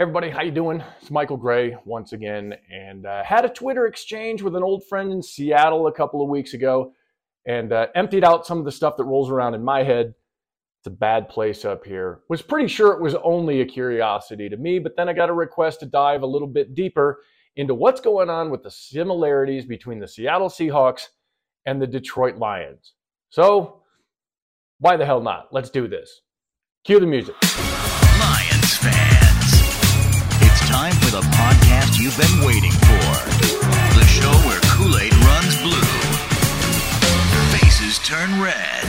everybody, how you doing? It's Michael Grey once again, and uh, had a Twitter exchange with an old friend in Seattle a couple of weeks ago, and uh, emptied out some of the stuff that rolls around in my head. It's a bad place up here. Was pretty sure it was only a curiosity to me, but then I got a request to dive a little bit deeper into what's going on with the similarities between the Seattle Seahawks and the Detroit Lions. So, why the hell not? Let's do this. Cue the music. The podcast you've been waiting for. The show where Kool Aid runs blue, faces turn red,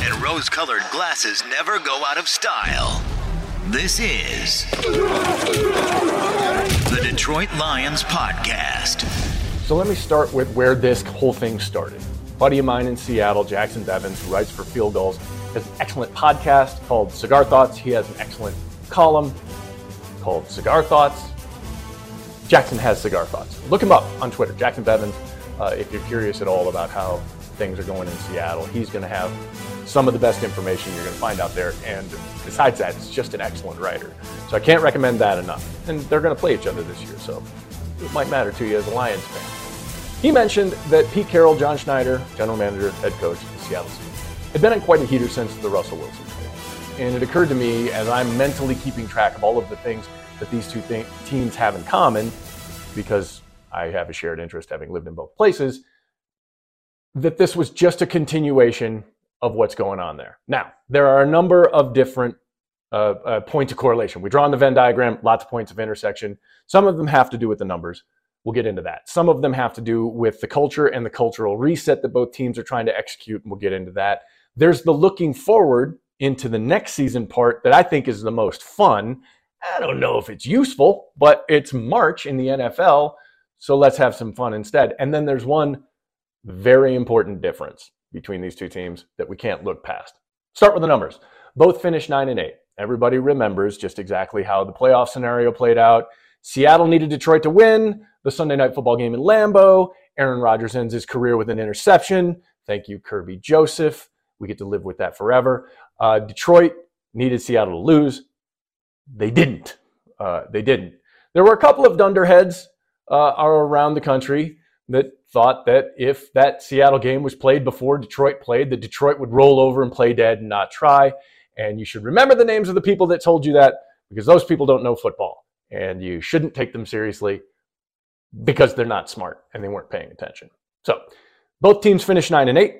and rose colored glasses never go out of style. This is the Detroit Lions Podcast. So let me start with where this whole thing started. A buddy of mine in Seattle, Jackson Bevens, who writes for Field Gulls, has an excellent podcast called Cigar Thoughts. He has an excellent column called Cigar Thoughts. Jackson has Cigar Thoughts. Look him up on Twitter, Jackson Bevens. Uh, if you're curious at all about how things are going in Seattle, he's going to have some of the best information you're going to find out there. And besides that, it's just an excellent writer. So I can't recommend that enough. And they're going to play each other this year, so it might matter to you as a Lions fan. He mentioned that Pete Carroll, John Schneider, general manager, head coach of the Seattle Seahawks, had been in quite a heater since the Russell Wilson trade. And it occurred to me as I'm mentally keeping track of all of the things that these two th- teams have in common, because I have a shared interest having lived in both places, that this was just a continuation of what's going on there. Now, there are a number of different uh, uh, points of correlation. We draw on the Venn diagram, lots of points of intersection. Some of them have to do with the numbers. We'll get into that. Some of them have to do with the culture and the cultural reset that both teams are trying to execute, and we'll get into that. There's the looking forward into the next season part that I think is the most fun. I don't know if it's useful, but it's March in the NFL, so let's have some fun instead. And then there's one very important difference between these two teams that we can't look past. Start with the numbers. Both finished 9 and 8. Everybody remembers just exactly how the playoff scenario played out. Seattle needed Detroit to win the Sunday night football game in Lambeau. Aaron Rodgers ends his career with an interception. Thank you, Kerby Joseph. We get to live with that forever. Uh, Detroit needed Seattle to lose. They didn't. Uh, they didn't. There were a couple of dunderheads uh, around the country that thought that if that Seattle game was played before Detroit played, that Detroit would roll over and play dead and not try. And you should remember the names of the people that told you that because those people don't know football. And you shouldn't take them seriously because they're not smart and they weren't paying attention. So both teams finished 9 and 8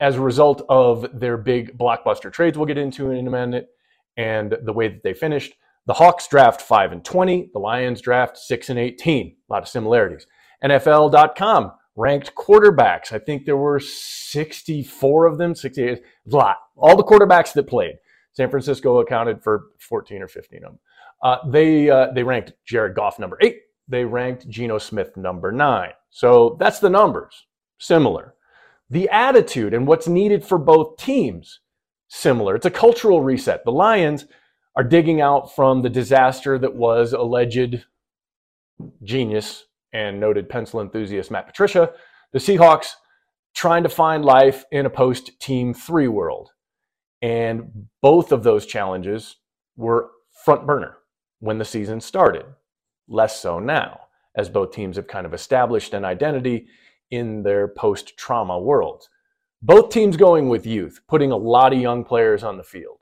as a result of their big blockbuster trades we'll get into in a minute and the way that they finished. The Hawks draft 5 and 20, the Lions draft 6 and 18. A lot of similarities. NFL.com ranked quarterbacks. I think there were 64 of them, 68, a lot. All the quarterbacks that played. San Francisco accounted for 14 or 15 of them. Uh, they uh, they ranked Jared Goff number eight. They ranked Geno Smith number nine. So that's the numbers. Similar. The attitude and what's needed for both teams similar. It's a cultural reset. The Lions are digging out from the disaster that was alleged genius and noted pencil enthusiast Matt Patricia. The Seahawks trying to find life in a post Team Three world. And both of those challenges were front burner when the season started. Less so now, as both teams have kind of established an identity in their post trauma worlds. Both teams going with youth, putting a lot of young players on the field.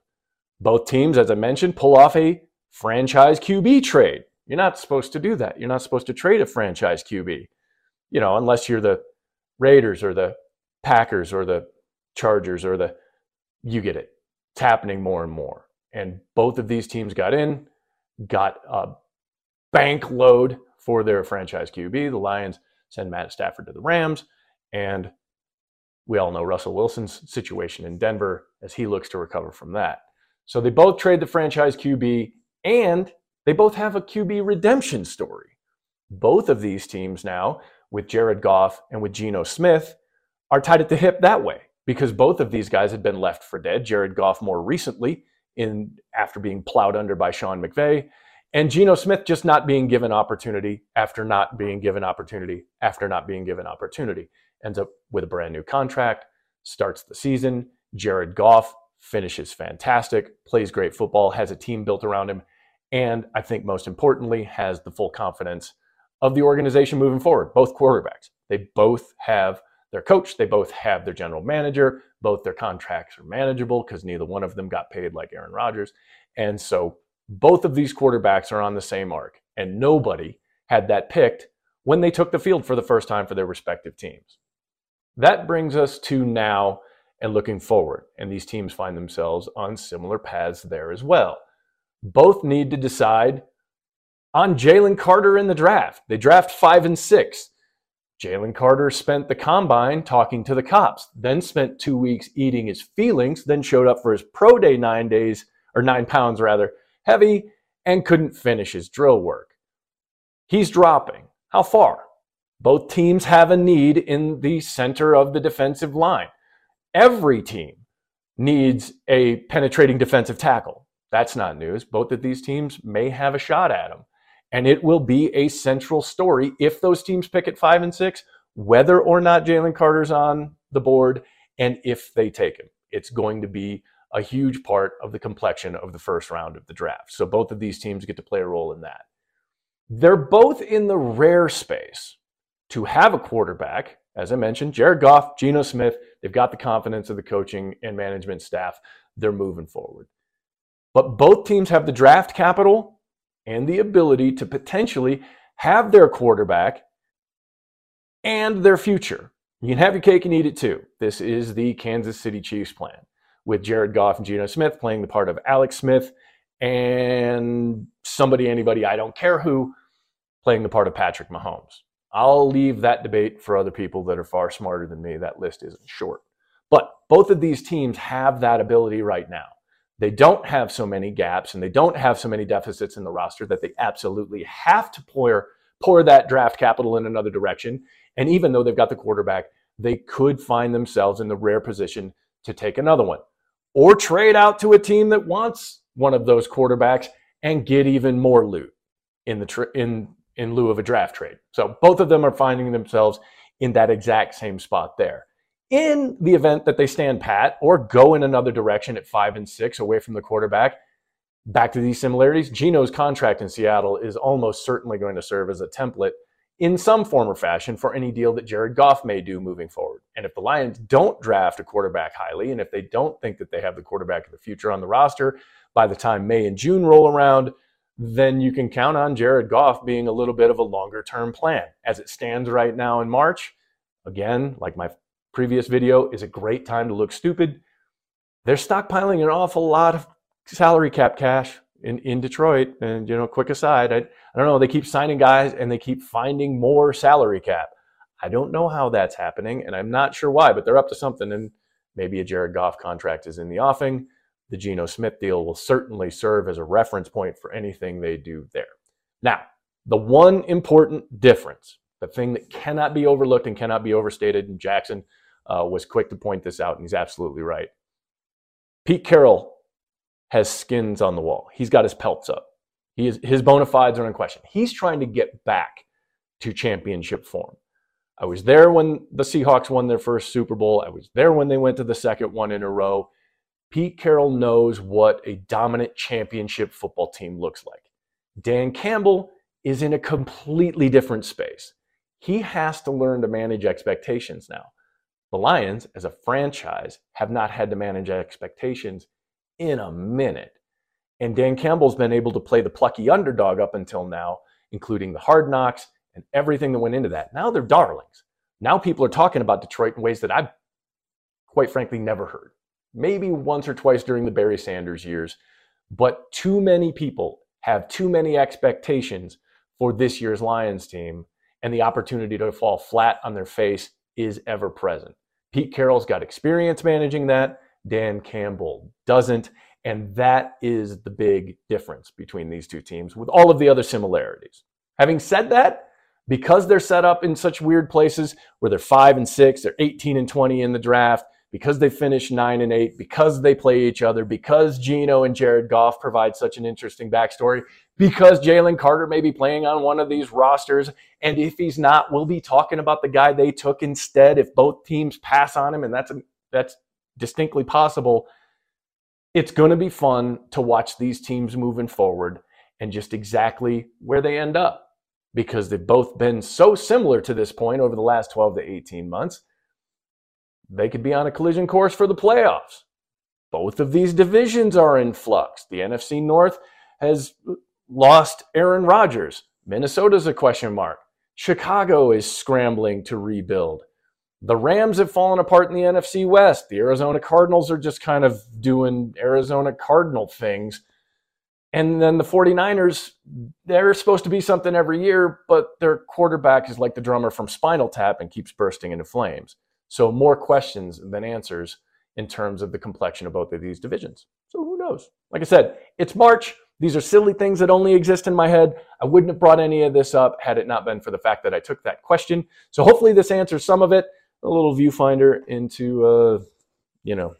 Both teams, as I mentioned, pull off a franchise QB trade. You're not supposed to do that. You're not supposed to trade a franchise QB, you know, unless you're the Raiders or the Packers or the Chargers or the, you get it. It's happening more and more. And both of these teams got in, got a bank load for their franchise QB. The Lions send Matt Stafford to the Rams. And we all know Russell Wilson's situation in Denver as he looks to recover from that. So they both trade the franchise QB and they both have a QB redemption story. Both of these teams now, with Jared Goff and with Geno Smith, are tied at the hip that way because both of these guys had been left for dead. Jared Goff more recently in after being plowed under by Sean McVay, and Geno Smith just not being given opportunity after not being given opportunity after not being given opportunity. Ends up with a brand new contract, starts the season. Jared Goff finishes fantastic, plays great football, has a team built around him, And I think most importantly, has the full confidence of the organization moving forward, both quarterbacks. They both have their coach, they both have their general manager, both their contracts are manageable because neither one of them got paid like Aaron Rodgers. And so both of these quarterbacks are on the same arc, and nobody had that picked when they took the field for the first time for their respective teams. That brings us to now and looking forward, and these teams find themselves on similar paths there as well. Both need to decide on Jalen Carter in the draft. They draft five and six. Jalen Carter spent the combine talking to the cops, then spent two weeks eating his feelings, then showed up for his pro day nine days, or nine pounds rather, heavy, and couldn't finish his drill work. He's dropping. How far? Both teams have a need in the center of the defensive line. Every team needs a penetrating defensive tackle. That's not news. Both of these teams may have a shot at him. And it will be a central story if those teams pick at five and six, whether or not Jalen Carter's on the board and if they take him. It's going to be a huge part of the complexion of the first round of the draft. So both of these teams get to play a role in that. They're both in the rare space to have a quarterback. As I mentioned, Jared Goff, Geno Smith, they've got the confidence of the coaching and management staff. They're moving forward. But both teams have the draft capital and the ability to potentially have their quarterback and their future. You can have your cake and eat it too. This is the Kansas City Chiefs plan with Jared Goff and Geno Smith playing the part of Alex Smith and somebody, anybody, I don't care who, playing the part of Patrick Mahomes. I'll leave that debate for other people that are far smarter than me. That list isn't short. But both of these teams have that ability right now. They don't have so many gaps and they don't have so many deficits in the roster that they absolutely have to pour, pour that draft capital in another direction. And even though they've got the quarterback, they could find themselves in the rare position to take another one or trade out to a team that wants one of those quarterbacks and get even more loot in the tra- in in lieu of a draft trade. So both of them are finding themselves in that exact same spot there. In the event that they stand pat or go in another direction at five and six away from the quarterback, back to these similarities, Geno's contract in Seattle is almost certainly going to serve as a template in some form or fashion for any deal that Jared Goff may do moving forward. And if the Lions don't draft a quarterback highly, and if they don't think that they have the quarterback of the future on the roster by the time May and June roll around, then you can count on Jared Goff being a little bit of a longer term plan. As it stands right now in March, again, like my previous video, is a great time to look stupid. They're stockpiling an awful lot of salary cap cash in, in Detroit. And, you know, quick aside, I, I don't know, they keep signing guys and they keep finding more salary cap. I don't know how that's happening, and I'm not sure why, but they're up to something. And maybe a Jared Goff contract is in the offing. The Geno Smith deal will certainly serve as a reference point for anything they do there. Now, the one important difference, the thing that cannot be overlooked and cannot be overstated, and Jackson uh, was quick to point this out, and he's absolutely right. Pete Carroll has skins on the wall. He's got his pelts up. He is, his bona fides are in question. He's trying to get back to championship form. I was there when the Seahawks won their first Super Bowl. I was there when they went to the second one in a row. Pete Carroll knows what a dominant championship football team looks like. Dan Campbell is in a completely different space. He has to learn to manage expectations now. The Lions, as a franchise, have not had to manage expectations in a minute. And Dan Campbell's been able to play the plucky underdog up until now, including the hard knocks and everything that went into that. Now they're darlings. Now people are talking about Detroit in ways that I've quite frankly never heard. Maybe once or twice during the Barry Sanders years, but too many people have too many expectations for this year's Lions team, and the opportunity to fall flat on their face is ever present. Pete Carroll's got experience managing that. Dan Campbell doesn't. And that is the big difference between these two teams with all of the other similarities. Having said that, because they're set up in such weird places where they're 5 and 6, they're 18 and 20 in the draft, because they finish 9 and 8, because they play each other, because Geno and Jared Goff provide such an interesting backstory, because Jalen Carter may be playing on one of these rosters, and if he's not, we'll be talking about the guy they took instead if both teams pass on him and that's that's distinctly possible. It's going to be fun to watch these teams moving forward. and just exactly where they end up because they've both been so similar to this point over the last 12 to 18 months. They could be on a collision course for the playoffs. Both of these divisions are in flux. The NFC North has lost Aaron Rodgers. Minnesota's a question mark. Chicago is scrambling to rebuild. The Rams have fallen apart in the NFC West. The Arizona Cardinals are just kind of doing Arizona Cardinal things. And then the 49ers, they're supposed to be something every year, but their quarterback is like the drummer from Spinal Tap and keeps bursting into flames. So more questions than answers in terms of the complexion of both of these divisions. So who knows? Like I said, it's March. These are silly things that only exist in my head. I wouldn't have brought any of this up had it not been for the fact that I took that question. So hopefully this answers some of it. A little viewfinder into, uh, you know,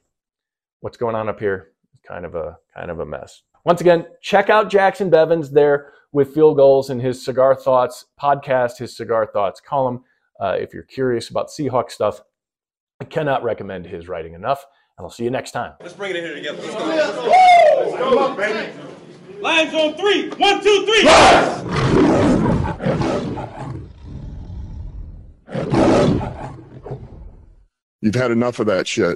what's going on up here. Kind of a kind of a mess. Once again, check out Jackson Bevens there with Field Gulls and his Cigar Thoughts podcast, his Cigar Thoughts column. Uh, if you're curious about Seahawk stuff, I cannot recommend his writing enough. And I'll see you next time. Let's bring it in here together. Let's go. Let's go. Come on, baby. Lions on three. One, two, three. You've had enough of that shit.